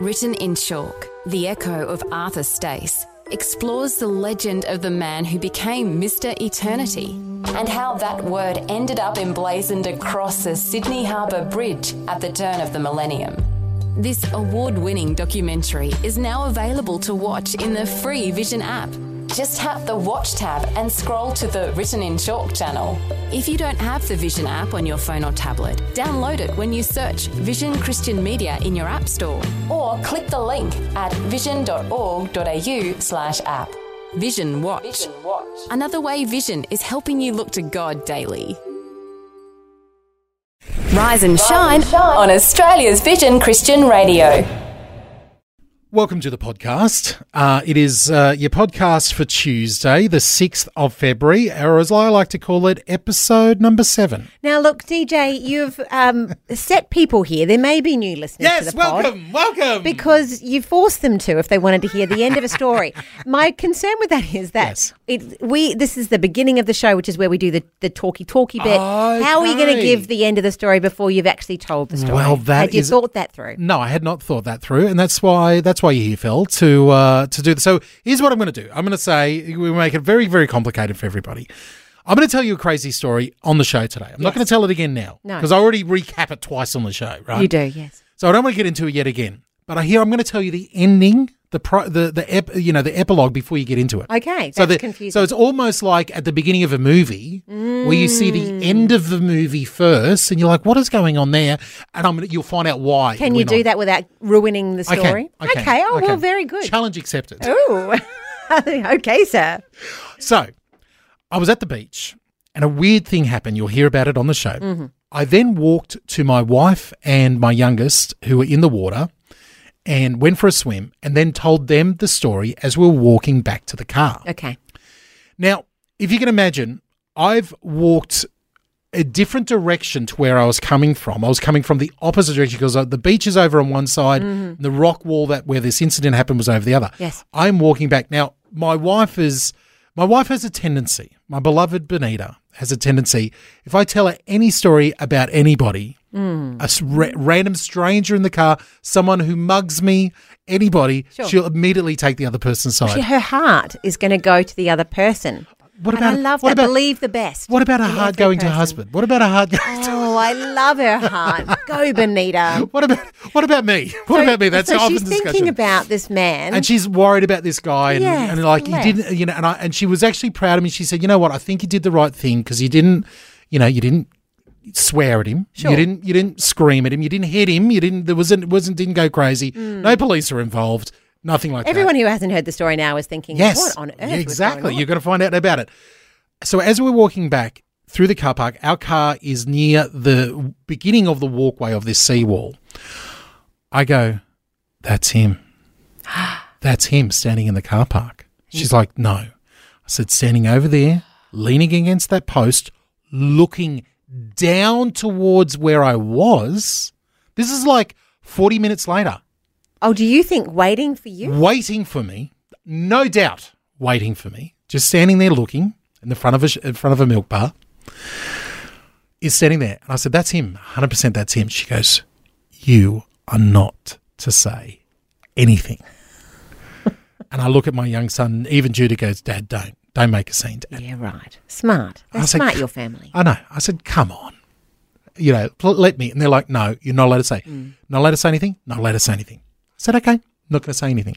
Written in Chalk, The Echo of Arthur Stace explores the legend of the man who became Mr. Eternity and how that word ended up emblazoned across the Sydney Harbour Bridge at the turn of the millennium. This award winning documentary is now available to watch in the free Vision app. Just tap the Watch tab and scroll to the Written in Chalk channel. If you don't have the Vision app on your phone or tablet, download it when you search Vision Christian Media in your App Store or click the link at vision.org.au slash app. Vision Watch. Another way Vision is helping you look to God daily. Rise and shine, on Australia's Vision Christian Radio. Welcome to the podcast. Uh, it is uh, your podcast for Tuesday, the 6th of February, or as I like to call it, episode number seven. Now, look, DJ, you've um, set people here. There may be new listeners to Yes, the pod. welcome, welcome. Because you forced them to if they wanted to hear the end of a story. My concern with that is that Yes. it, we this is the beginning of the show, which is where we do the, the talky talky bit. How are you going to give the end of the story before you've actually told the story? Well, that Had you is- thought that through? No, I had not thought that through, and that's why that's why you're here, Phil, to uh, to do this. So here's what I'm going to do. I'm going to say we make it very very complicated for everybody. I'm going to tell you a crazy story on the show today. I'm not going to tell it again now No. because I already recap it twice on the show, right? You do, yes. So I don't want to get into it yet again. But I hear I'm going to tell you the ending, the pro, the the ep, you know the epilogue before you get into it. Okay, so the, confusing. So it's almost like at the beginning of a movie where you see Mm. the end of the movie first, and you're like, "What is going on there?" And I'm you'll find out why. Can you do on. that without ruining the I can, story? I can, okay. Oh I well, very good. Challenge accepted. Oh, okay, sir. So I was at the beach and a weird thing happened. You'll hear about it on the show. Mm-hmm. I then walked to my wife and my youngest, who were in the water, and went for a swim and then told them the story as we were walking back to the car. Okay. Now, if you can imagine, I've walked a different direction to where I was coming from. I was coming from the opposite direction because the beach is over on one side, mm-hmm. and the rock wall that where this incident happened was over the other. Yes. I'm walking back now. My wife is my wife has a tendency. My beloved Benita has a tendency. If I tell her any story about anybody, hmm. a ra- random stranger in the car, someone who mugs me, anybody, Sure. she'll immediately take the other person's side. Actually, her heart is going to go to the other person. What And about I love what that. About, Believe the best. What about a heart going to person. husband? What about a heart going to Oh, I love her heart. Go, Benita. What about what about me? What So- about me? That's so often she's discussion. thinking about this man. and she's worried about this guy, and, Yes, and like you didn't, you know, and I, and she was actually proud of me. She said, "You know what? I think you did the right thing because you didn't, you know, you didn't swear at him. Sure. You didn't, you didn't scream at him. You didn't hit him. You didn't. There wasn't, wasn't didn't go crazy. No police are involved. Nothing like Mm. Everyone that. who hasn't heard the story now is thinking, Yes, what on earth? Yeah, exactly. on? You're going to find out about it. So as we're walking back through the car park, our car is near the beginning of the walkway of this seawall. I go, "That's him. That's him standing in the car park." She's like, "No." I said, "Standing over there, leaning against that post, looking down towards where I was." This is like 40 minutes later Oh, do you think waiting for you? waiting for me, no doubt waiting for me, just standing there looking in the front of a in front of a milk bar, is standing there. And I said, "That's him, hundred percent. That's him." She goes, "You are not to say anything." and I look at my young son. Even Judah goes, "Dad, don't, don't make a scene, Dad." Yeah, right. Smart. Said, smart, your family. I know. I said, "Come on." You know, let me. And they're like, no, you're not allowed to say. Mm. Not allowed to say anything? Not allowed to say anything. I said, okay, not going to say anything.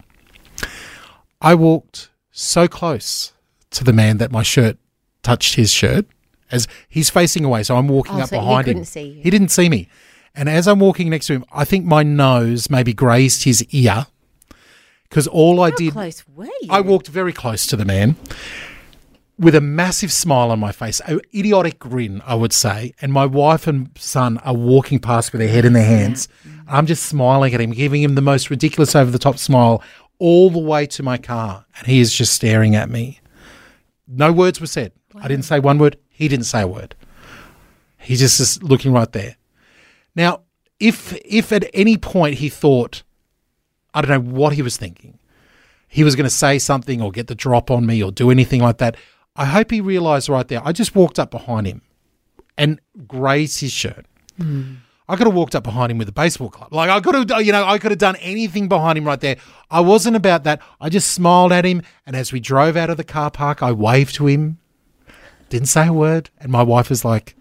I walked so close to the man that my shirt touched his shirt as he's facing away. So I'm walking Oh, up so he behind him. see you. He didn't see me. And as I'm walking next to him, I think my nose maybe grazed his ear because all I did. close were you? I walked very close to the man with a massive smile on my face, an idiotic grin, I would say. And my wife and son are walking past with their head in their hands. I'm just smiling at him, giving him the most ridiculous over the top smile all the way to my car. And he is just staring at me. No words were said. I didn't say one word. He didn't say a word. He just is looking right there. Now, if if at any point he thought, I don't know what he was thinking, he was going to say something or get the drop on me or do anything like that. I hope he realized right there. I just walked up behind him and grazed his shirt. Hmm. I could have walked up behind him with a baseball club. Like I could have, you know, I could have done anything behind him right there. I wasn't about that. I just smiled at him, and as we drove out of the car park, I waved to him. Didn't say a word, and my wife was like,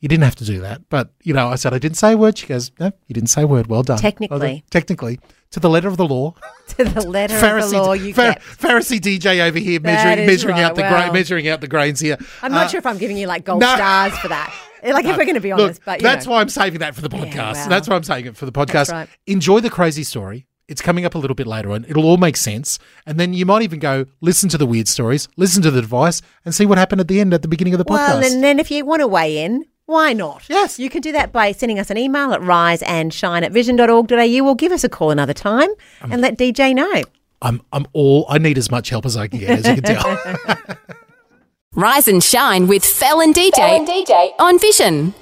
"You didn't have to do that," but you know, I said I didn't say a word. She goes, "No, you didn't say a word. Well done." Well done. Technically. technically, to the letter of the law. to the letter of the law you Phar-. Pharisee DJ over here measuring measuring right. out the Well, gra- measuring out the grains here. I'm not Uh, sure if I'm giving you like gold no. stars for that. Like if we're going to be Look, honest, but you that's know. why I'm saving that for the podcast. well. That's why I'm saving it for the podcast. right. Enjoy the crazy story. It's coming up a little bit later on. It'll all make sense. And then you might even go listen to the weird stories, listen to the advice, and see what happened at the end at the beginning of the podcast. Well, and then if you want to weigh in, why not? Yes. You can do that by sending us an email at riseandshine at vision.org.au or give us a call another time Um, and let DJ know. I'm I'm all I need as much help as I can get, as you can tell. Rise and shine with Fel and DJ, on Vision.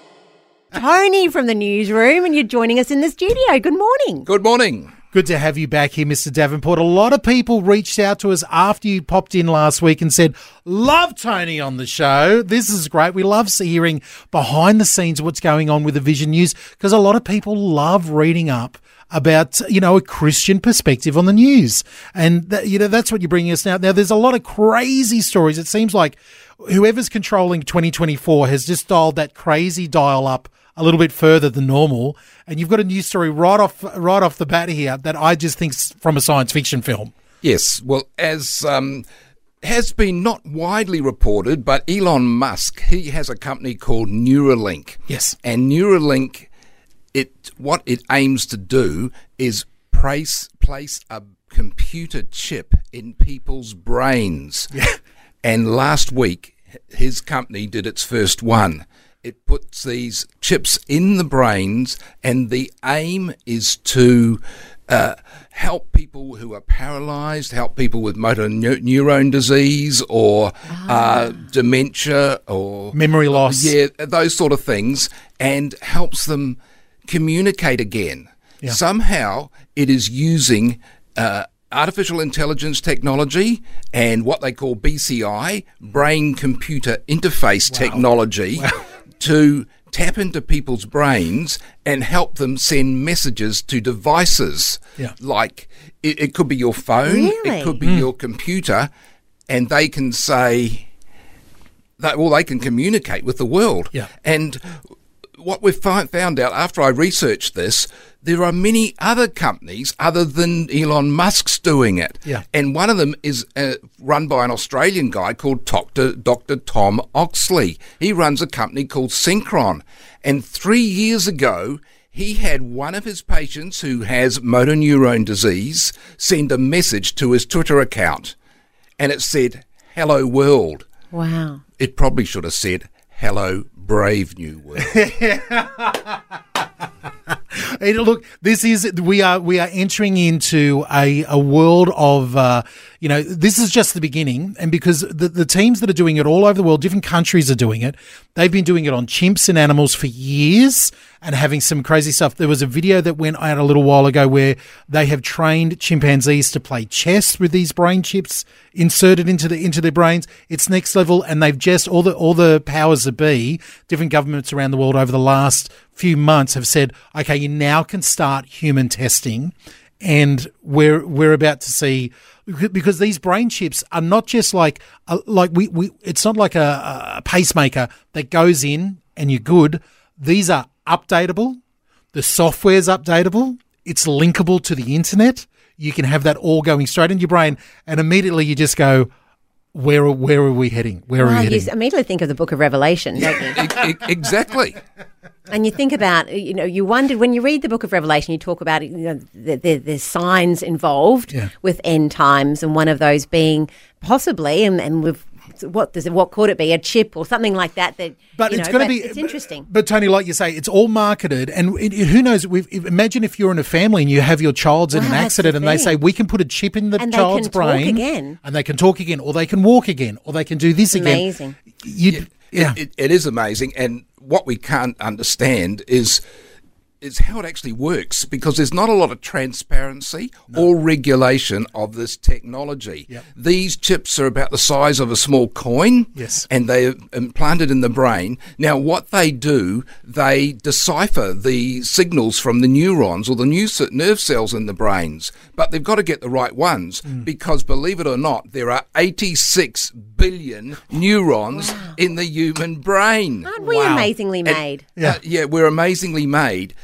Tony from the newsroom, and you're joining us in the studio. Good morning. Good morning. Good to have you back here, Mr. Davenport. A lot of people reached out to us after you popped in last week and said, Love Tony on the show. This is great. We love hearing behind the scenes what's going on with the Vision News because a lot of people love reading up about you know a Christian perspective on the news, and that, you know that's what you're bringing us now. Now there's a lot of crazy stories. It seems like whoever's controlling 2024 has just dialed that crazy dial up a little bit further than normal, and you've got a news story right off right off the bat here that I just think's from a science fiction film. Yes, well, as um, has been not widely reported, but Elon Musk he has a company called Neuralink. Yes. and Neuralink, it what it aims to do is place place a computer chip in people's brains. Yeah. And last week, his company did its first one. It puts these chips in the brains, and the aim is to uh, help people who are paralyzed, help people with motor neu- neurone disease or uh, dementia or Memory loss. yeah, those sort of things, and helps them communicate again. Somehow, it is using uh, artificial intelligence technology and what they call BCI, brain computer interface technology, to tap into people's brains and help them send messages to devices. Yeah. Like it, it could be your phone, Really? it could be hmm. your computer, and they can say, that well, they can communicate with the world. Yeah. And what we've fi- found out after I researched this, there are many other companies other than Elon Musk's doing it. Yeah. And one of them is uh, run by an Australian guy called Dr. Dr. Tom Oxley. He runs a company called Synchron. And three years ago, he had one of his patients who has motor neurone disease send a message to his Twitter account. And it said, Hello, world Wow. it probably should have said, Hello, brave new world. Look, this is we are we are entering into a, a world of uh, you know this is just the beginning, and because the the teams that are doing it all over the world, different countries are doing it. They've been doing it on chimps and animals for years, and having some crazy stuff. There was a video that went out a little while ago where they have trained chimpanzees to play chess with these brain chips inserted into the into their brains. It's next level, and they've just all the all the powers that be, different governments around the world over the last few months have said, okay, you now can start human testing, and we're we're about to see because these brain chips are not just like uh, like we, we it's not like a, a pacemaker that goes in and you're good. These are updatable. The software's updatable. It's linkable to the internet. You can have that all going straight in your brain, and immediately you just go, "Where are where are we heading? Where are we you heading?" s- immediately think of the book of Revelation, don't you? Exactly. And you think about, you know, you wondered when you read the book of Revelation, you talk about, you know, the, the, there's signs involved Yeah. with end times, and one of those being possibly, and, and we've, what does it, what could it be, a chip or something like that? That, But you it's going to be. it's interesting. But Tony, like you say, it's all marketed, and it, it- who knows? We've, imagine if you're in a family and you have your child's in Well, an accident, the and they say we can put a chip in the And they child's can talk brain again. and they can talk again, or they can walk again, or they can do this again. Amazing. You'd, yeah. It, it is amazing. And what we can't understand is is how it actually works because there's not a lot of transparency or regulation of this technology. Yep. These chips are about the size of a small coin. Yes. And they're implanted in the brain. Now, what they do, they decipher the signals from the neurons or the new nerve cells in the brains, but they've got to get the right ones because, believe it or not, there are 86 billion neurons in the human brain. Aren't we Wow. amazingly made? Yeah, uh, yeah, we're amazingly made.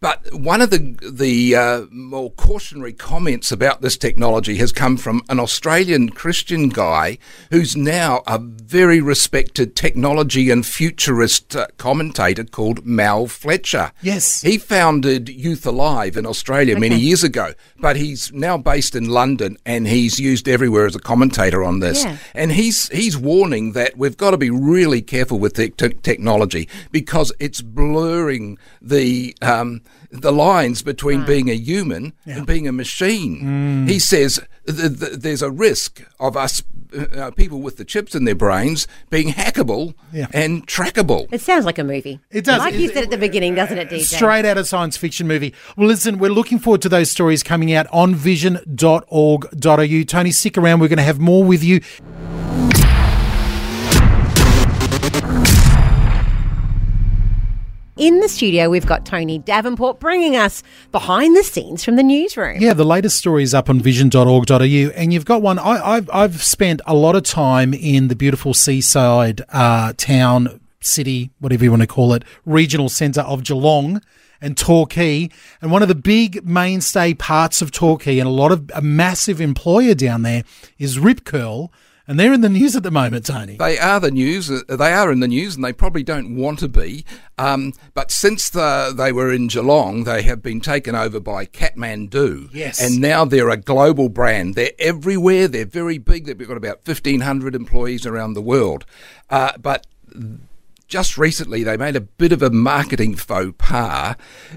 But one of the the uh, more cautionary comments about this technology has come from an Australian Christian guy who's now a very respected technology and futurist uh, commentator called Mal Fletcher. Yes. he founded Youth Alive in Australia many years ago, but he's now based in London and he's used everywhere as a commentator on this. Yeah. And he's he's warning that we've got to be really careful with the te- technology because it's blurring the um, the lines between being a human and being a machine. He says th- th- there's a risk of us uh, people with the chips in their brains being hackable Yeah. and trackable. It sounds like a movie. It does. Like you It- said at the beginning, doesn't it, DJ? Straight out of science fiction movie. Well, listen, we're looking forward to those stories coming out on vision.org.au. Tony, stick around. We're going to have more with you. In the studio, we've got Tony Davenport bringing us behind the scenes from the newsroom. Yeah, the latest story is up on vision.org.au, and you've got one. I, I've, I've spent a lot of time in the beautiful seaside uh, town, city, whatever you want to call it, regional centre of Geelong and Torquay. And one of the big mainstay parts of Torquay, and a lot of a massive employer down there, is Rip Curl. And they're in the news at the moment, Tony. They are the news. uh, They are in the news, and they probably don't want to be. Um, but since the, they were in Geelong, they have been taken over by Kathmandu. Yes. And now they're a global brand. They're everywhere. They're very big. They've got about 1,500 employees around the world. Uh, but just recently they made a bit of a marketing faux pas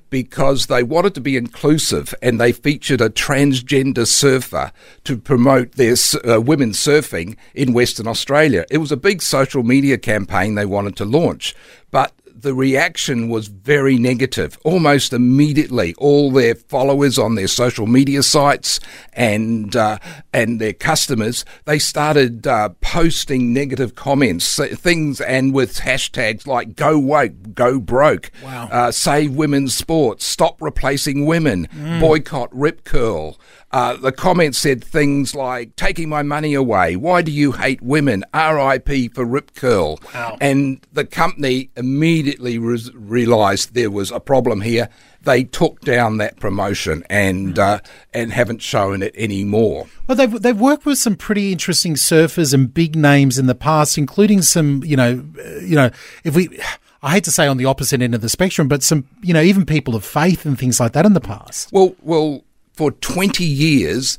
because they wanted to be inclusive and they featured a transgender surfer to promote their uh, women surfing in Western Australia. It was a big social media campaign they wanted to launch, but the reaction was very negative. Almost immediately, all their followers on their social media sites and uh, and their customers they started uh, posting negative comments, things, and with hashtags like "Go woke," "Go broke," Wow. uh, "Save women's sports," "Stop replacing women," "Boycott Rip Curl." Uh, the comments said things like "Taking my money away," "Why do you hate women?" "R.I.P. for Rip Curl." wow. And the company immediately res- realised there was a problem here. They took down that promotion and uh, and haven't shown it anymore. Well, they've they've worked with some pretty interesting surfers and big names in the past, including some, you know, uh, you know, if we. I hate to say on the opposite end of the spectrum, but some, you know, even people of faith and things like that in the past. Well, well, for 20 years,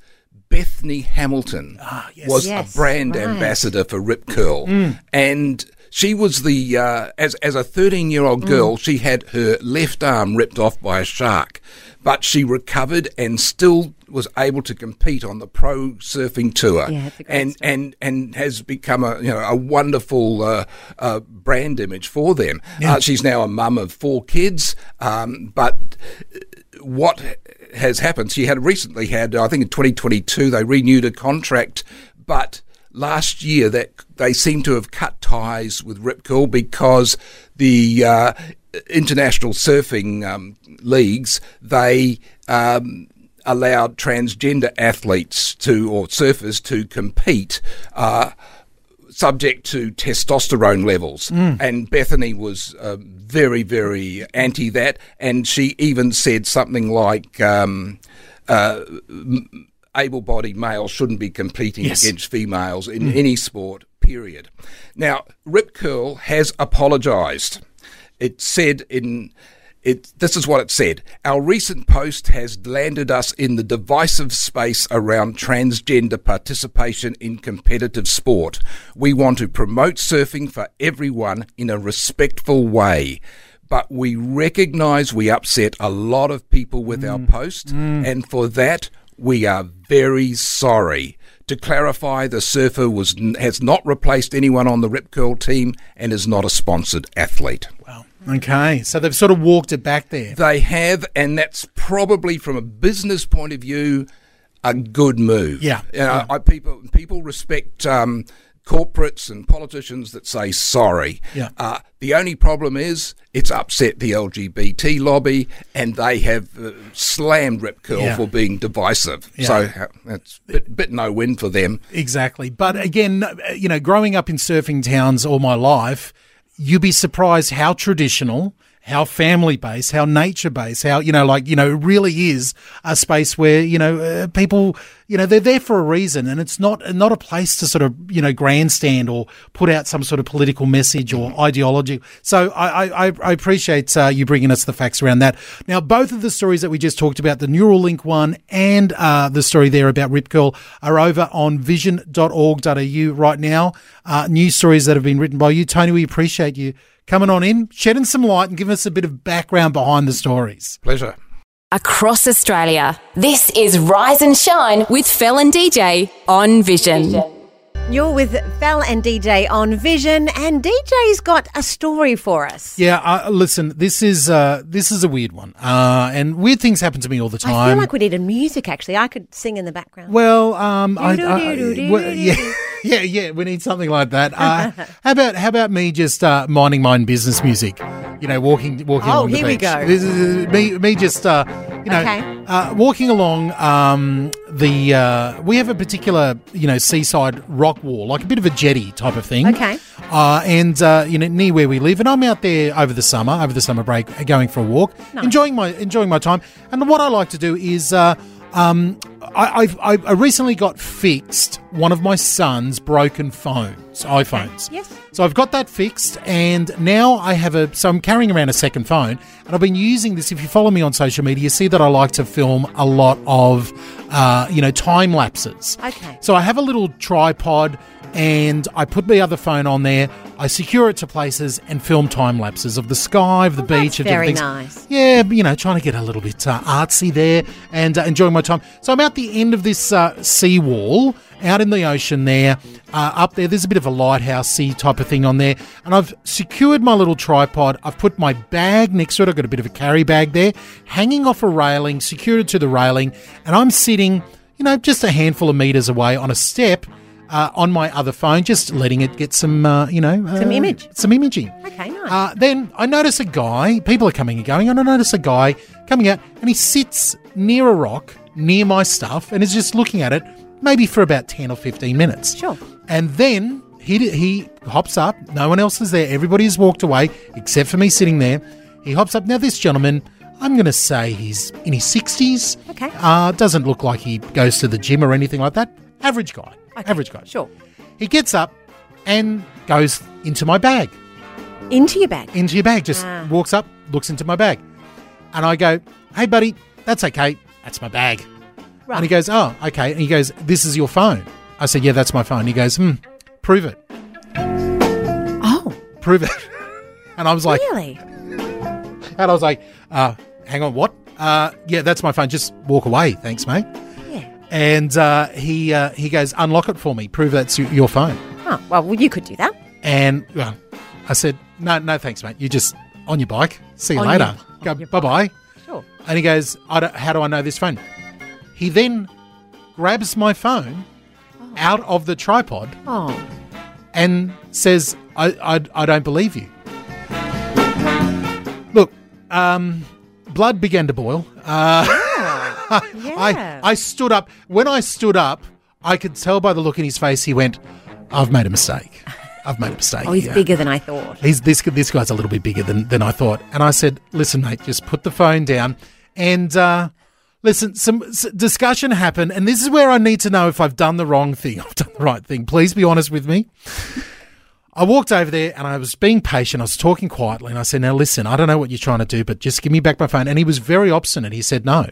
Bethany Hamilton yes. was Yes, a brand right. ambassador for Rip Curl. And she was the, uh, as, as a 13 year old girl, she had her left arm ripped off by a shark. But she recovered and still was able to compete on the pro surfing tour, Yeah, it's a great and story. and and has become a you know a wonderful uh, uh, brand image for them. Uh, she's now a mum of four kids, um, but what has happened? She had recently had, I think in 2022, they renewed a contract, but last year that they seem to have cut ties with Rip Curl because the uh, international surfing um, leagues they. Um, allowed transgender athletes to or surfers to compete uh, subject to testosterone levels. And Bethany was um, very, very anti that. And she even said something like, um, uh, able bodied males shouldn't be competing Yes. against females in any sport, period. Now, Rip Curl has apologised. It said in. It, this is what it said. Our recent post has landed us in the divisive space around transgender participation in competitive sport. We want to promote surfing for everyone in a respectful way. But we recognise we upset a lot of people with our mm. post, mm. and for that, we are very sorry. To clarify, the surfer was has not replaced anyone on the Rip Curl team and is not a sponsored athlete. Wow. Okay, so they've sort of walked it back there. They have, and that's probably from a business point of view a good move. Yeah, You know, yeah. I, people people respect um, corporates and politicians that say sorry. Yeah. Uh, the only problem is it's upset the LGBT lobby, and they have uh, slammed Rip Curl Yeah. for being divisive. Yeah. So uh, bit, bit no win for them. Exactly. But again, uh, you know, growing up in surfing towns all my life, you'd be surprised how traditional, how family based, how nature based, how, you know, like, you know, really is a space where, you know, uh, people, you know, they're there for a reason and it's not, not a place to sort of, you know, grandstand or put out some sort of political message or ideology. So I, I, I- appreciate uh, you bringing us the facts around that. Now, both of the stories that we just talked about, the Neuralink one and uh, the story there about Rip Curl, are over on vision.org.au right now. Uh, news stories that have been written by you. Tony, we appreciate you coming on in, shedding some light and giving us a bit of background behind the stories. Pleasure. Across Australia, this is Rise and Shine with Fel and DJ on Vision. You're with Fel and DJ on Vision, and DJ's got a story for us. Yeah, uh, listen, this is uh, this is a weird one, uh, and weird things happen to me all the time. I feel like we needed music, actually. I could sing in the background. Well, um, I, I, Do-do-do-do-do-do-do. well, yeah, yeah, yeah. We need something like that. Uh, how about how about me just uh, minding my own business music? You know, walking walking. Oh, along the here we beach. go. This is- me me just uh, you know Okay. uh, walking along um, the. Uh, we have a particular you know seaside rock wall, like a bit of a jetty type of thing. Okay. Uh, and uh, you know near where we live, and I'm out there over the summer, over the summer break, going for a walk, enjoying my enjoying my time. And what I like to do is. Uh, um, I, I've, I I recently got fixed one of my son's broken phones, iPhones. Yes. So I've got that fixed, and now I have a. So I'm carrying around a second phone, and I've been using this. If you follow me on social media, you see that I like to film a lot of, uh, you know, time lapses. Okay. So I have a little tripod, and I put the other phone on there. I secure it to places and film time lapses of the sky, of the beach, of very things. nice. Yeah, you know, trying to get a little bit uh, artsy there and uh, enjoying my time. So I'm at the end of this uh, seawall, out in the ocean there. Uh, up there, there's a bit of a lighthouse sea type of thing on there. And I've secured my little tripod. I've put my bag next to it. I've got a bit of a carry bag there, hanging off a railing, secured it to the railing. And I'm sitting, you know, just a handful of meters away on a step. Uh, on my other phone, just letting it get some, uh, you know, uh, Some image. some imaging. Okay, nice. Uh, then I notice a guy, people are coming and going, and I notice a guy coming out and he sits near a rock, near my stuff, and is just looking at it maybe for about 10 or 15 minutes. Sure. And then he, he hops up, no one else is there, everybody has walked away except for me sitting there. He hops up. Now, this gentleman, I'm going to say he's in his 60s. Okay. Uh, doesn't look like he goes to the gym or anything like that. Average guy. Average guy. Sure. He gets up and goes into my bag Into your bag. into your bag, just Ah. walks up, looks into my bag. And I go, hey, buddy, that's okay. That's my bag. Right. And he goes, oh, okay. And he goes, this is your phone. I said, yeah, that's my phone. He goes, hmm, prove it. Oh, Prove it. and I was like, really? and I was like, uh, hang on, what? Uh, yeah, that's my phone. Just walk away. Thanks, mate. And uh, he uh, he goes, unlock it for me. Prove that's y- your phone. Oh, well, you could do that. And well, I said, no, no, thanks, mate. You just on your bike. See you On later. your- Go, your bye bye. Sure. And he goes, I don't, How do I know this phone? He then grabs my phone out of the tripod Oh, and says, I, I, I don't believe you. Look, um, blood began to boil. Uh. I, I stood up. When I stood up, I could tell by the look in his face, he went, I've made a mistake. I've made a mistake. oh, he's here." bigger than I thought. He's this this guy's a little bit bigger than than I thought. And I said, "Listen, mate, just put the phone down and uh, listen." Some s- discussion happened, and this is where I need to know if I've done the wrong thing. I've done the right thing. Please be honest with me. I walked over there and I was being patient. I was talking quietly, and I said, "Now listen, I don't know what you're trying to do, but just give me back my phone." And he was very obstinate. He said, "No."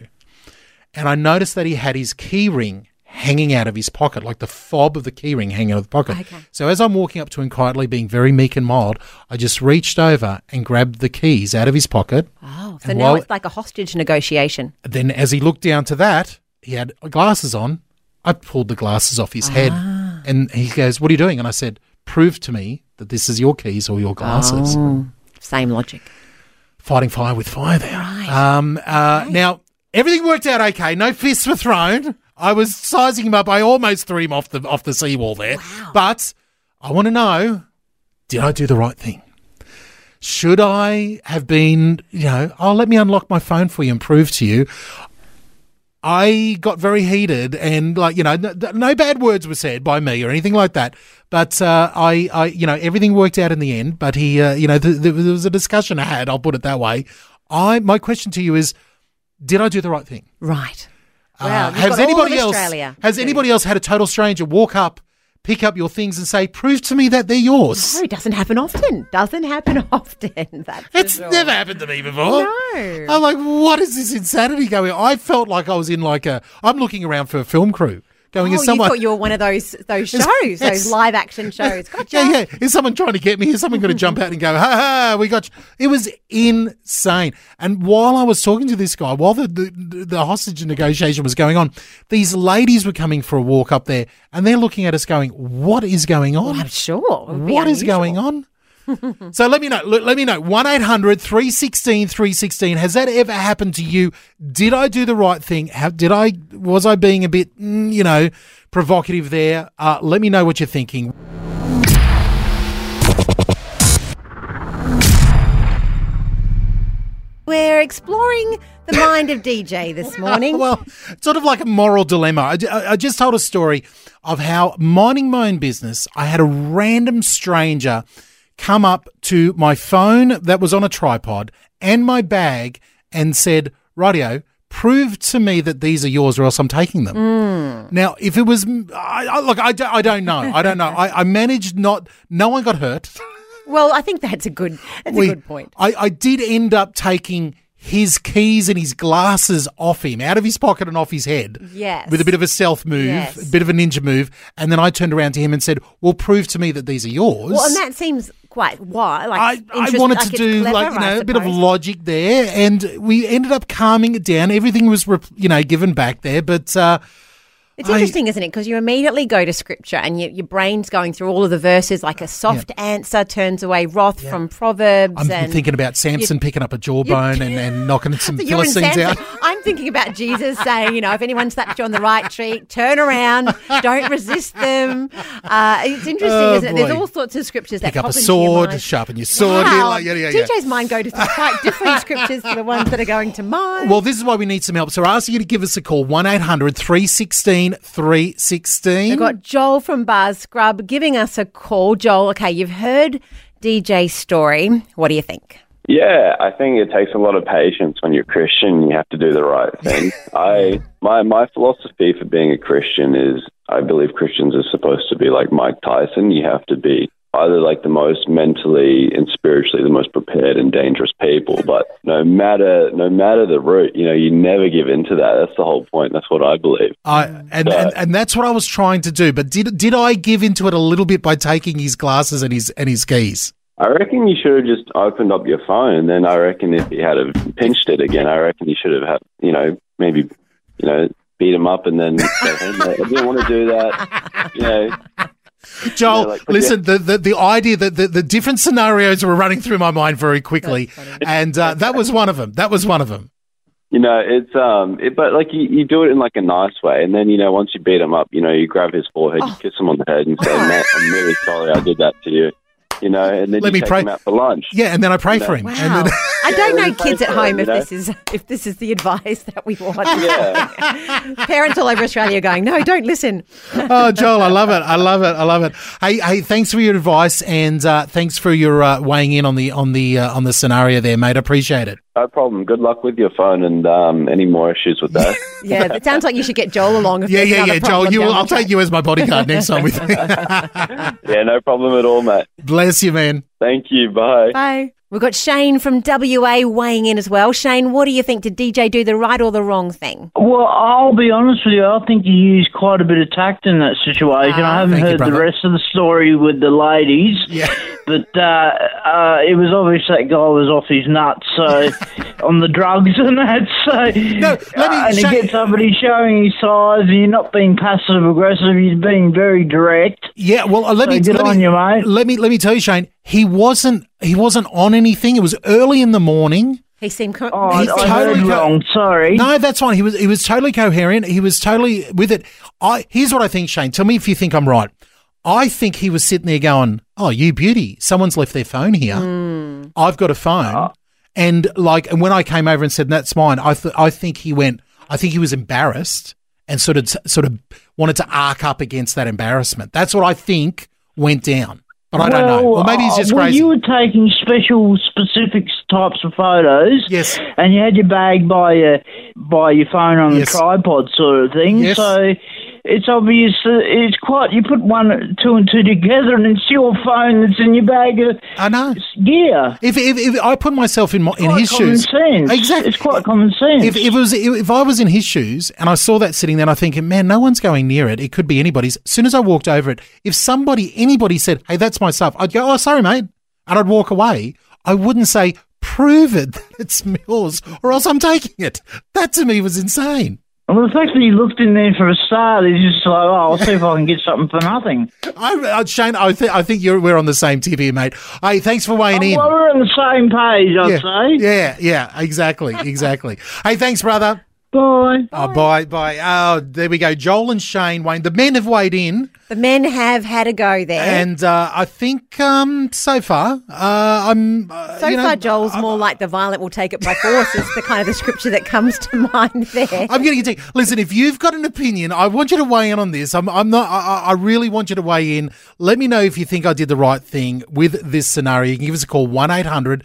And I noticed that he had his key ring hanging out of his pocket, like the fob of the key ring hanging out of the pocket. Okay. So as I'm walking up to him quietly, being very meek and mild, I just reached over and grabbed the keys out of his pocket. Oh, so now it's like a hostage negotiation. Then as he looked down to that, he had glasses on. I pulled the glasses off his head. Ah. And he goes, What are you doing? And I said, Prove to me that this is your keys or your glasses. Oh, same logic. fighting fire with fire there. Right. Um, uh, Now, everything worked out okay. No fists were thrown. I was sizing him up. I almost threw him off the off the seawall there. But I want to know: Did I do the right thing? Should I have been? You know, oh, let me unlock my phone for you and prove to you. I got very heated and like you know no, no bad words were said by me or anything like that but uh, I, I you know everything worked out in the end but he uh, you know th- th- there was a discussion I had I'll put it that way I my question to you is did I do the right thing Right. Uh, has anybody else Australia has anybody else had a total stranger walk up pick up your things and say prove to me that they're yours No, it doesn't happen often. Doesn't happen often. That's It's sure. never happened to me before. No. I'm like, what is this insanity going? I felt like I was in like a. I'm looking around for a film crew. Going, Oh, is someone? you thought you were one of those those shows, Yes. those live action shows. Gotcha. yeah, yeah. Is someone trying to get me? Is someone going to jump out and go, ha ha, we got you? It was insane. And while I was talking to this guy, while the, the, the hostage negotiation was going on, these ladies were coming for a walk up there and they're looking at us going, what is going on? I'm sure. It would be What is going on? So let me know. Let me know. 1 800 316 316. Has that ever happened to you? Did I do the right thing? How, did I, was I being a bit, mm, you know, provocative there? Uh, let me know what you're thinking. We're exploring the mind of DJ this morning. Well, sort of like a moral dilemma. I, I- I just told a story of how minding my own business, I had a random stranger come up to my phone that was on a tripod and my bag and said, Radio, prove to me that these are yours or else I'm taking them. Hmm. Now, if it was, I, I, look, I, don't- I don't know. I don't know. I, I managed not, no one got hurt. well, I think that's a good that's We- a good point. I, I did end up taking his keys and his glasses off him, out of his pocket and off his head. Yes. With a bit of a stealth move, Yes. a bit of a ninja move. And then I turned around to him and said, Well, prove to me that these are yours. Well, and that seems quite wild. Like I, I wanted to do clever, like you know a bit of logic there, and we ended up calming it down. Everything was you know given back there, but uh, It's I- interesting, isn't it? Because you immediately go to scripture and you, your brain's going through all of the verses like a soft answer turns away wrath from Proverbs. I'm and thinking about Samson picking up a jawbone and, and knocking some Philistines out. I'm thinking about Jesus saying, you know, if anyone slaps you on the right cheek, turn around, don't resist them. Uh, it's interesting, Oh, isn't it? There's all sorts of scriptures that Pick that up pop a sword, sharpen your sword. Yeah, Wow. like, yeah, yeah, yeah. DJ's mind go to quite different scriptures to the ones that are going to mine. Well, this is why we need some help. So we're asking you to give us a call, 1 800 316 316. We've got Joel from Bars Scrub giving us a call. Joel, okay, you've heard DJ's story. What do you think? Yeah, I think it takes a lot of patience when you're Christian. You have to do the right thing. I my my philosophy for being a Christian is I believe Christians are supposed to be like Mike Tyson. You have to be either like the most mentally and spiritually the most prepared and dangerous people. But no matter no matter the route, you know, you never give in to that. That's the whole point. That's what I believe. I, and, and and that's what I was trying to do. But did did I give into it a little bit by taking his glasses and his and his keys? I reckon you should have just opened up your phone, and then I reckon if you had have pinched it again, I reckon you should have had, you know, maybe, you know, beat him up and then say, hey, mate, I didn't want to do that. You know, Joel, Yeah, like- listen, the, the the idea that the, the different scenarios were running through my mind very quickly, and uh, that was one of them. That was one of them. you know, it's um, it, but like you, you do it in like a nice way, and then you know, once you beat him up, you know, you grab his forehead, you kiss him on the head, and say, "Mate, I'm really sorry I did that to you." You know, and then Let you me take pray- him out for lunch. Yeah, and then I pray for him. Wow. And then, I don't know kids at home if know? this is if this is the advice that we want. Yeah. Parents all over Australia are going, no, don't listen. oh, Joel, I love it. I love it. I love it. Hey, hey, thanks for your advice and uh, thanks for your uh, weighing in on the on the uh, on the scenario there, mate. I appreciate it. No problem. Good luck with your phone and um, any more issues with that. Yeah, it sounds like you should get Joel along. If Yeah, yeah, yeah, Joel. You, down will, the I'll track. take you as my bodyguard next time with me. yeah, no problem at all, mate. Bless you, man. Thank you. Bye. Bye. We've got Shane from WA weighing in as well. Shane, what do you think? Did DJ do the right or the wrong thing? Well, I'll be honest with you. I think he used quite a bit of tact in that situation. I haven't Thank you, heard the rest of the story with the ladies. Yeah. But uh, uh, it was obvious that guy was off his nuts, so on the drugs and that. So, No, let me- uh, and he gets up and he's showing his size, and you're not being passive aggressive. He's being very direct. Yeah, well, uh, let So me good let on me, you, mate. Let me let me tell you, Shane. He wasn't he wasn't on anything. It was early in the morning. He seemed. Co- Oh, he I, He's seemed- I heard totally co- wrong. Sorry. No, that's fine. He was he was totally coherent. He was totally with it. I here's what I think, Shane. Tell me if you think I'm right. I think he was sitting there going, "Oh, you beauty! Someone's left their phone here. Hmm. I've got a phone." Ah. And like, and when I came over and said that's mine, I th- I think he went. I think he was embarrassed and sort of sort of wanted to arc up against that embarrassment. That's what I think went down. But I don't know. Or maybe he's uh, just well, crazy. you were taking special, specific types of photos. Yes. And you had your bag by your by your phone on Yes. the tripod, sort of thing. Yes. So it's obvious. that it's quite. You put one, two, and two together, and it's your phone that's in your bag of I know. gear. If, if, if I put myself in my, in his shoes, sense. exactly. It's quite common sense. If, if it was if I was in his shoes and I saw that sitting there, and I think, man, no one's going near it. It could be anybody's. As soon as I walked over it, if somebody, anybody said, "Hey, that's my stuff," I'd go, "Oh, sorry, mate," and I'd walk away. I wouldn't say, "Prove it that it's yours," or else I'm taking it. That to me was insane. Well, the fact that you looked in there for a start he's just like, oh, I'll see if I can get something for nothing. I, uh, Shane, I, th- I think you're, we're on the same tip here, mate. Hey, thanks for weighing in. Well, we're on the same page, I'd say. yeah, yeah, exactly, exactly. hey, thanks, brother. Bye. Oh, bye, bye. Oh, there we go. Joel and Shane Wayne. The men have weighed in. the men have had a go there. And uh, I think um, so far, uh, I'm. Uh, so you know, far, Joel's more like the violent will take it by force. is the kind of the scripture that comes to mind there. I'm getting a to listen. If you've got an opinion, I want you to weigh in on this. I'm, I'm not. I, I- I really want you to weigh in. Let me know if you think I did the right thing with this scenario. You can give us a call one 800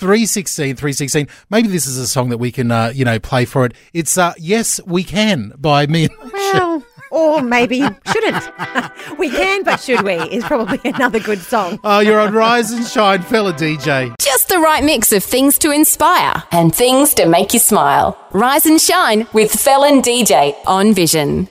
316 316. Maybe this is a song that we can, uh, you know, play for it. It's uh, "Yes We Can" by me. Well, or maybe shouldn't. we can, but should we? Is probably another good song. Oh, you're on Rise and Shine, fella DJ. Just the right mix of things to inspire and things to make you smile. Rise and shine with Felon DJ on Vision.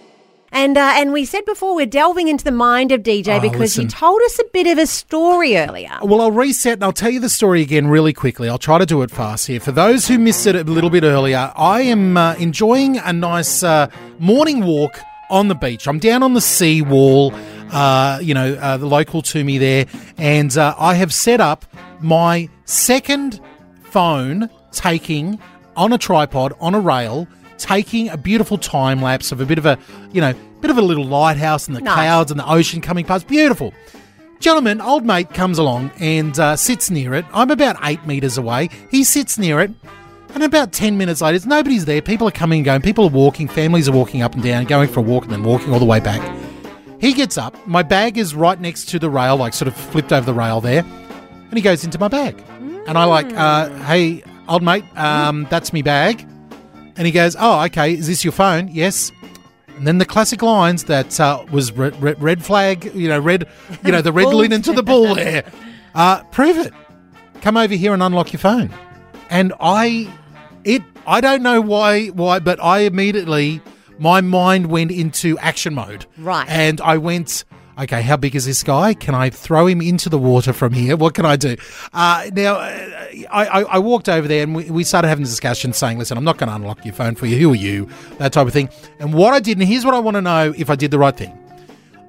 And uh, and we said before we're delving into the mind of DJ Oh, because you told us a bit of a story earlier. Well, I'll reset and I'll tell you the story again really quickly. I'll try to do it fast here. For those who missed it a little bit earlier, I am uh, enjoying a nice uh, morning walk on the beach. I'm down on the sea wall, uh, you know, uh, the local to me there, and uh, I have set up my second phone taking on a tripod on a rail. Taking a beautiful time lapse of a bit of a, you know, bit of a little lighthouse and the Nice. clouds and the ocean coming past. Beautiful. Gentleman, old mate comes along and uh, sits near it. I'm about eight meters away. He sits near it. And about 10 minutes later, nobody's there. People are coming and going. People are walking. Families are walking up and down, going for a walk and then walking all the way back. He gets up. My bag is right next to the rail, like sort of flipped over the rail there. And he goes into my bag. And I like, uh, hey, old mate, um, that's me bag. And he goes, oh, okay. Is this your phone? Yes. And then the classic lines that uh, was red, red, red flag, you know, red, you know, the red linen to the bull there. Uh, prove it. Come over here and unlock your phone. And I, it, I don't know why, why, but I immediately, my mind went into action mode. Right. And I went, okay, how big is this guy? Can I throw him into the water from here? What can I do? Uh, now, uh, I, I, I walked over there and we, we started having a discussion saying, listen, I'm not going to unlock your phone for you. Who are you? That type of thing. And what I did, and here's what I want to know if I did the right thing.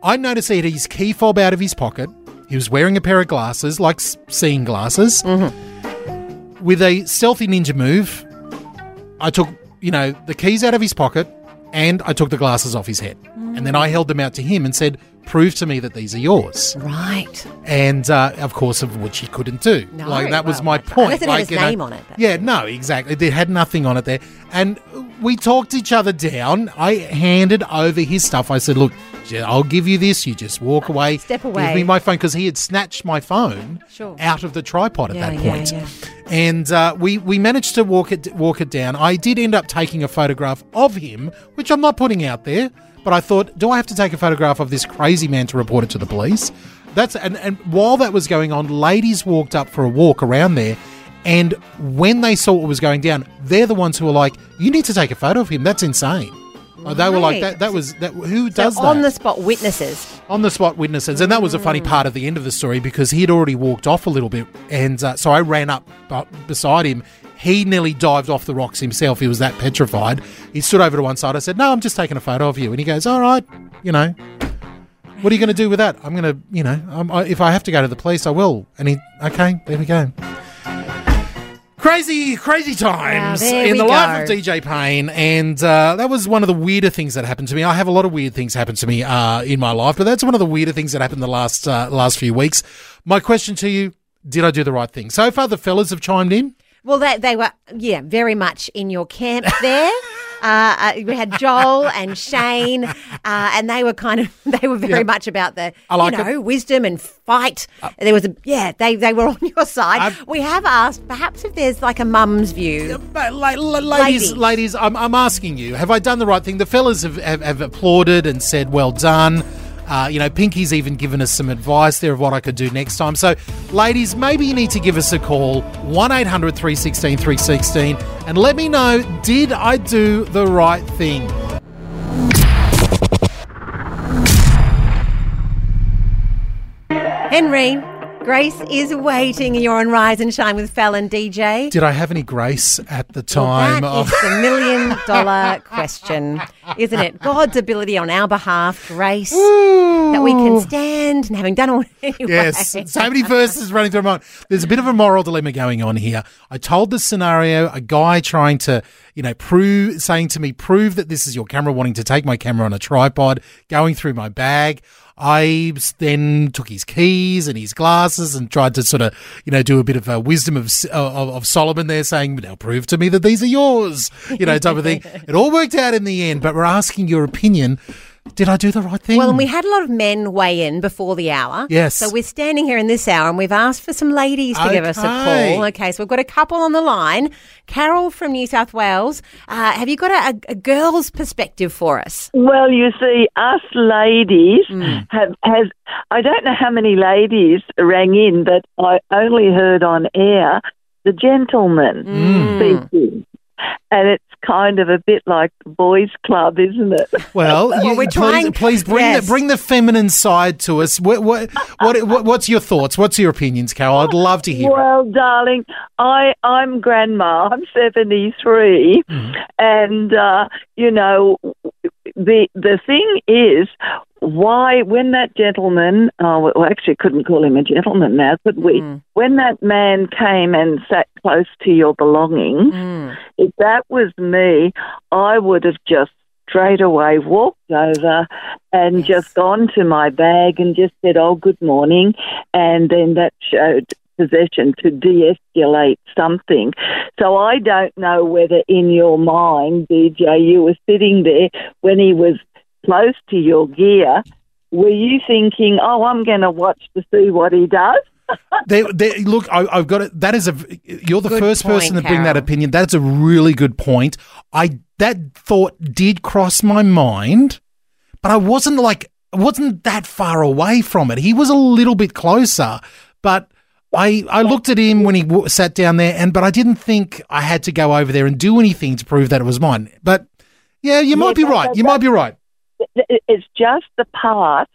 I noticed he had his key fob out of his pocket. He was wearing a pair of glasses, like seeing glasses. With a stealthy ninja move, I took, you know, the keys out of his pocket and I took the glasses off his head. And then I held them out to him and said, prove to me that these are yours. Right. And uh, of course, of which he couldn't do. No, like that was well, my unless point. it had his you know- name on it, Yeah, no, exactly. It had nothing on it there. And we talked each other down. I handed over his stuff. I said, look, I'll give you this. You just walk away. Step away. Give me my phone because he had snatched my phone Sure. out of the tripod at Yeah, that yeah, point. yeah. And uh, we we managed to walk it walk it down. I did end up taking a photograph of him, which I'm not putting out there. But I thought, do I have to take a photograph of this crazy man to report it to the police? That's and, and while that was going on, ladies walked up for a walk around there, and when they saw what was going down, they're the ones who were like, "You need to take a photo of him. That's insane." Uh, They were like, "That that was that. Who So does that?" on the spot witnesses. on the spot witnesses, and that was a funny part of the end of the story because he had already walked off a little bit, and uh, so I ran up uh, beside him. He nearly dived off the rocks himself. He was that petrified. He stood over to one side. I said, "No, I'm just taking a photo of you," and he goes, "All right, you know." What are you going to do with that? I'm going to, you know, I, if I have to go to the police, I will. And he, okay, there we go. Crazy, crazy times in the life of. DJ Payne, and uh, that was one of the weirder things that happened to me. I have a lot of weird things happen to me uh, in my life, but that's one of the weirder things that happened the last uh, last few weeks. My question to you: Did I do the right thing? So far, the fellas have chimed in. Well, they, they were, yeah, very much in your camp there. Uh, uh, we had Joel and Shane, uh, and they were kind of they were very Yeah. much about the like you it. Uh, know wisdom and fight. there was a yeah, they they were on your side. I've- we have asked perhaps if there's like a mum's view. But, la- ladies, Ladies. ladies, I'm, I'm asking you: Have I done the right thing? The fellas have, have, have applauded and said, "Well done." Uh, you know, Pinky's even given us some advice there of what I could do next time. So, ladies, maybe you need to give us a call 1 800 316 316 and let me know did I do the right thing? Henry, Grace is waiting. You're on Rise and Shine with Fel and DJ. Did I have any grace at the Well, time? that of- is the million dollar question, isn't it? God's ability on our behalf, grace, that we can stand and having done all anyway. Yes, so many verses running through my mind. There's a bit of a moral dilemma going on here. I told the scenario, a guy trying to, you know, prove, saying to me, prove that this is your camera, wanting to take my camera on a tripod, going through my bag. I then took his keys and his glasses and tried to sort of, you know, do a bit of a wisdom of, of, of Solomon there saying, now prove to me that these are yours, you know, type of thing. It all worked out in the end, but we're asking your opinion. Did I do the right thing? Well, and we had a lot of men weigh in before the hour. Yes. So we're standing here in this hour and we've asked for some ladies to give us a call. Okay, so we've got a couple on the line. Carol from New South Wales. Uh, have you got a, a girl's perspective for us? Well, you see, us ladies have has I don't know how many ladies rang in, but I only heard on air the gentleman speaking, and it's kind of a bit like the boys' club, isn't it? Well, you, we're please, trying- please bring yes. the bring the feminine side to us. What, what, what, what, what's your thoughts? What's your opinions, Carol? I'd love to hear. it. Well, darling, I I'm grandma. I'm seventy three, and uh, you know the the thing is why when that gentleman oh well actually I couldn't call him a gentleman now could we? Hmm. When that man came and sat close to your belongings hmm. if that was me i would have just straight away walked over and just gone to my bag and just said oh good morning and then that showed possession to de-escalate something. So i don't know whether in your mind dj you were sitting there when he was close to your gear, were you thinking, "Oh, I'm going to watch to see what he does"? They, they, look, I, I've got it. That is a. You're the Good first person point, to bring that opinion. That's a really good point. I that thought did cross my mind, but I wasn't like I wasn't that far away from it. He was a little bit closer, but. I, I looked at him when he w- sat down there, and but I didn't think I had to go over there and do anything to prove that it was mine. But yeah, you might be right. You might be right. It- It's just the part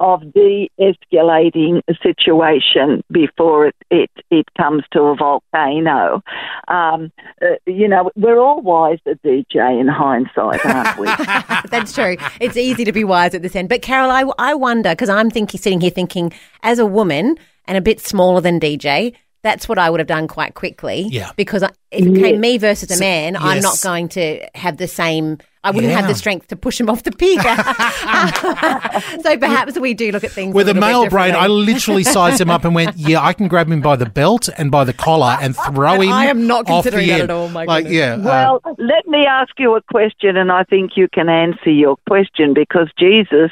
of de-escalating a situation before it it, it comes to a volcano. Um, uh, you know, we're all wise at DJ in hindsight, aren't we? That's true. It's easy to be wise at this end. But Carol, I, I wonder because I'm thinking, sitting here thinking, as a woman and a bit smaller than DJ, that's what I would have done quite quickly. Yeah. Because I- if it came me versus a man, I'm not going to have the same. I wouldn't have the strength to push him off the pig. so perhaps we do look at things With a a little bit male brain, I literally sized him up and went, "Yeah, I can grab him by the belt and by the collar and throw him." I am not off the considering that end." at all, my like, goodness. yeah. uh, Well, let me ask you a question, and I think you can answer your question because Jesus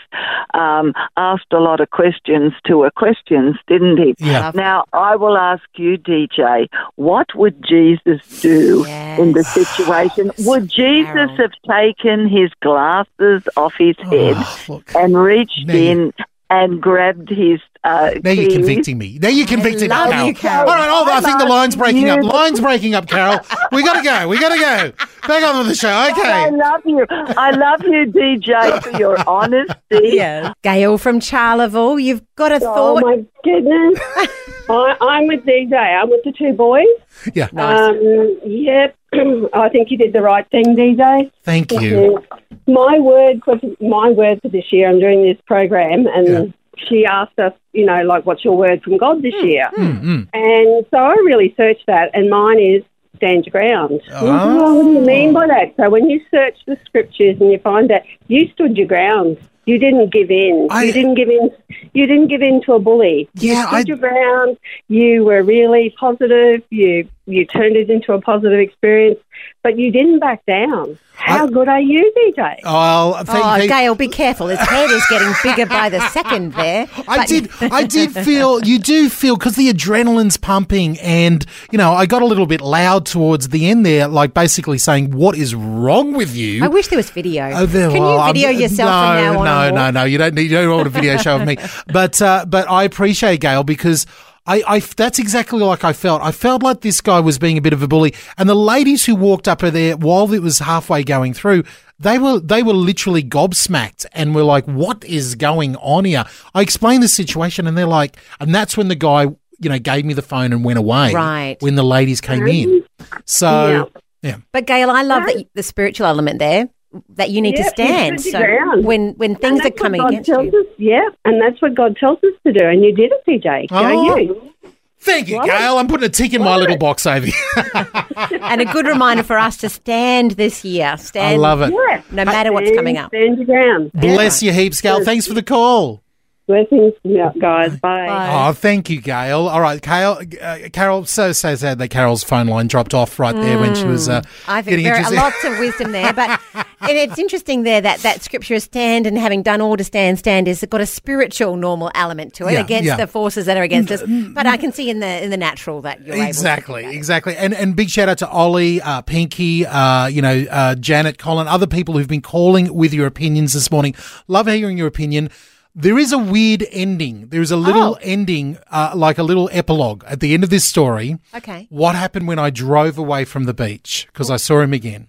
um, asked a lot of questions to a questions, didn't he? Yeah. Now, I will ask you, DJ, what would Jesus do in the situation? would Jesus have taken his glasses off his head oh, look. and reached Now you- in and grabbed his uh, Now you're convicting me. Now you're convicting me, Carol. you, Carol. All right, hold on. I think the line's breaking up. You- Line's breaking up, Carol. We gotta go. We gotta go. Back on with the show. Okay. I love you. I love you, DJ, for your honesty. Yeah. Gail from Charleville, you've got a Oh thought. my goodness! I, I'm with DJ. I'm with the two boys. Yeah. Nice. Um, yep. I think you did the right thing, DJ. Thank you. My word for my word for this year. I'm doing this program, and she asked us, you know, like, what's your word from God this mm. year? Mm, mm, And so I really searched that, and mine is stand your ground. Oh. Well, what do you mean by that? So when you search the scriptures and you find that you stood your ground, you didn't give in. I- you didn't give in. You didn't give in to a bully. Yeah, you stood I- your ground. You were really positive. You you turned it into a positive experience, but you didn't back down. How I- good are you, DJ? Oh, thank, Oh, thank- Gail, be careful. His head is getting bigger by the second there. I did. I did feel. You do feel because the adrenaline's pumping, and you know, I got a little bit loud towards the end there, like basically saying, "What is wrong with you?" I wish there was video. Oh, there- Can well, you I'm- video yourself no, from now on? No, no, no. You don't need. You don't want a video show of me. But uh, but I appreciate Gail because. I, I, that's exactly like I felt. I felt like this guy was being a bit of a bully, and the ladies who walked up there while it was halfway going through, they were they were literally gobsmacked and were like, "What is going on here?" I explained the situation, and they're like, and that's when the guy, you know, gave me the phone and went away. Right. when the ladies came in. So yeah, But Gail, I love that the spiritual element there. That you need to stand. So ground. when when things are coming God against tells you, Us, yeah, and that's what God tells us to do, and you did it, DJ. Go Oh. you. thank you, What? Gail. I'm putting a tick in my little box over here. and a good reminder for us to stand this year. Stand. I love it. Yeah. No matter what's coming up. Stand your ground. Bless you heaps, Gail. Thanks for the call. Blessings, yeah, guys. Bye. Bye. Oh, thank you, Gail. All right, Carol. Uh, Carol, so so sad that Carol's phone line dropped off right there when she was uh, I think getting there are interested. lots of wisdom there, but and it's interesting there that that scripture is stand and having done all to stand, stand is got a spiritual normal element to it Yeah, against yeah. the forces that are against us. But I can see in the in the natural that you're able to Exactly, exactly, and and big shout out to Ollie, uh, Pinky, uh, you know, uh, Janet, Colin, other people who've been calling with your opinions this morning. Love hearing your opinion. There is a weird ending. There is a little Oh. ending, uh, like a little epilogue at the end of this story. Okay. What happened when I drove away from the beach because I saw him again?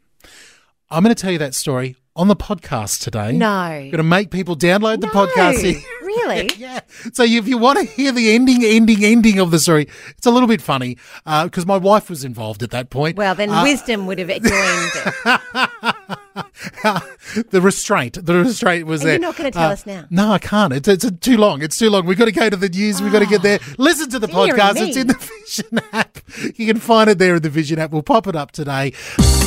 I'm going to tell you that story on the podcast today. No. going to make people download the No, podcast. Really? yeah. So if you want to hear the ending, ending, ending of the story, it's a little bit funny because my wife was involved at that point. Well, then Uh, wisdom would have joined it. the restraint, the restraint was Are there. You're not gonna tell Uh, us now? No, I can't. It's, it's too long. It's too long. We've got to go to the news. We've got to get there. Listen to the podcast. me. It's in the Vision app. You can find it there in the Vision app. We'll pop it up today.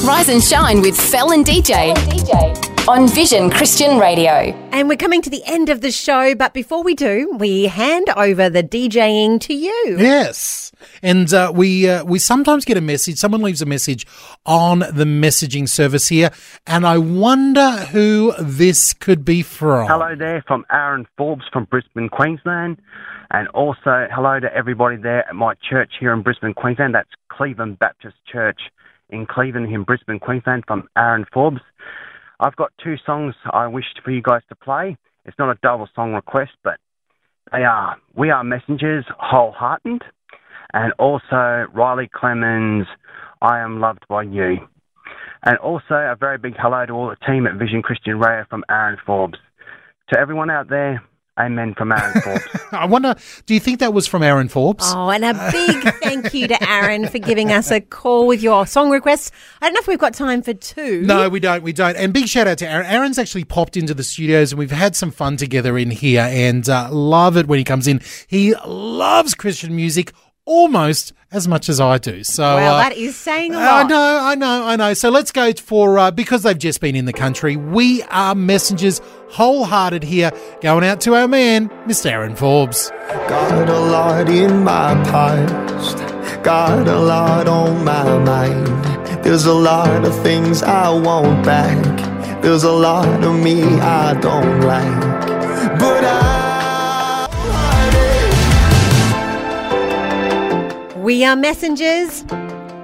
Rise and shine with Fel and DJ. On Vision Christian Radio. And we're coming to the end of the show, but before we do, we hand over the DJing to you. Yes, and uh, we uh, we sometimes get a message. Someone leaves a message on the messaging service here, and I wonder who this could be from. Hello there from Aaron Forbes from Brisbane, Queensland. And also hello to everybody there at my church here in Brisbane, Queensland. That's Cleveland Baptist Church in Cleveland in Brisbane, Queensland from Aaron Forbes. I've got two songs I wish for you guys to play. It's not a double song request, but they are We Are Messengers, Wholehearted, and also Riley Clemmons, I Am Loved by You. And also a very big hello to all the team at Vision Christian Radio from Aaron Forbes. To everyone out there, amen from Aaron Forbes. I wonder. Do you think that was from Aaron Forbes? Oh, and a big thank you to Aaron for giving us a call with your song requests. I don't know if we've got time for two. No, we don't. We don't. And big shout out to Aaron. Aaron's actually popped into the studios, and we've had some fun together in here. And uh, love it when he comes in. He loves Christian music almost as much as I do. So Well, uh, that is saying a lot. I know, I know, I know. So let's go for uh, because they've just been in the country. We are messengers, wholehearted here, going out to our man, Mr. Aaron Forbes. Got a lot in my past, got a lot on my mind. There's a lot of things I want back. There's a lot of me I don't like. But I We are messengers,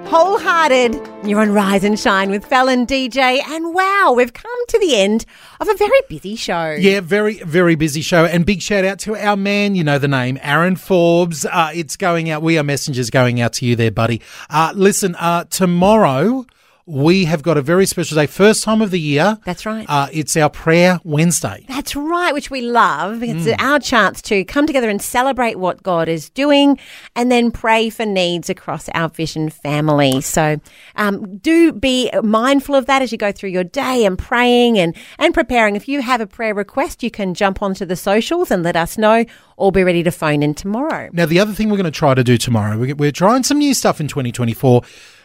wholehearted. You're on Rise and Shine with Fel and DJ. And wow, we've come to the end of a very busy show. Yeah, very, very busy show. And big shout out to our man, you know the name, Aaron Forbes. Uh, it's going out. We are messengers going out to you there, buddy. Uh, listen, uh, tomorrow we have got a very special day, first time of the year. That's right. Uh, it's our Prayer Wednesday. That's right, which we love. It's Mm. our chance to come together and celebrate what God is doing and then pray for needs across our Vision family. So um, do be mindful of that as you go through your day and praying and, and preparing. If you have a prayer request, you can jump onto the socials and let us know or be ready to phone in tomorrow. Now, the other thing we're going to try to do tomorrow, we- we're trying some new stuff in 2024.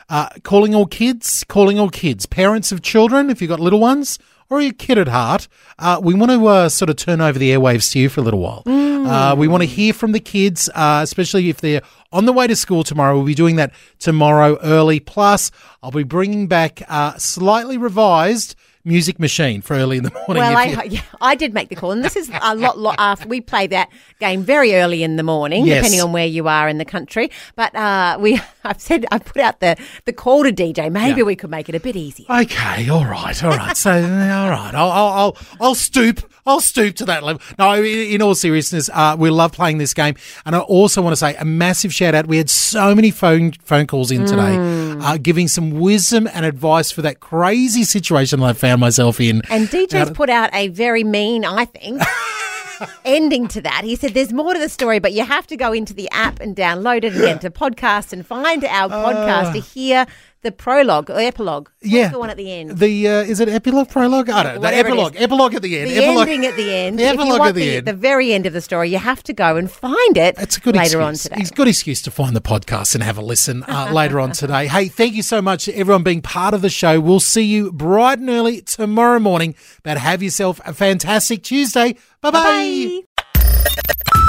Uh, calling all kids, calling all kids, parents of children, if you've got little ones, or a kid at heart, uh, we want to uh, sort of turn over the airwaves to you for a little while. Uh, we want to hear from the kids, uh, especially if they're on the way to school tomorrow. We'll be doing that tomorrow early. Plus, I'll be bringing back uh, slightly revised music machine for early in the morning. Well, I, yeah, I did make the call, and this is a lot, lot after we play that game very early in the morning, Yes. depending on where you are in the country. But uh, we, I've said, I put out the the call to DJ. Maybe Yeah. we could make it a bit easier. Okay, all right, all right. So, all right, I'll, I'll, I'll, I'll stoop. I'll stoop to that level. No, in, in all seriousness, uh, we love playing this game, and I also want to say a massive shout out. We had so many phone phone calls in today, uh, giving some wisdom and advice for that crazy situation that I found myself in. And DJ's put out a very mean, I think. Ending to that, he said, "There's more to the story, but you have to go into the app and download it and get into podcast and find our podcast to ah. hear the prologue or epilogue. What's. Yeah. the one at the end. The uh, is it epilogue prologue? I don't know. The Whatever it is. epilogue. Epilogue at the end. the epilogue. ending at the end. The epilogue at the the, end. the very end of the story, you have to go and find it It's a good later excuse. on today. It's a good excuse to find the podcast and have a listen uh, later on today. Hey, thank you so much to everyone being part of the show. We'll see you bright and early tomorrow morning. But have yourself a fantastic Tuesday. Bye bye.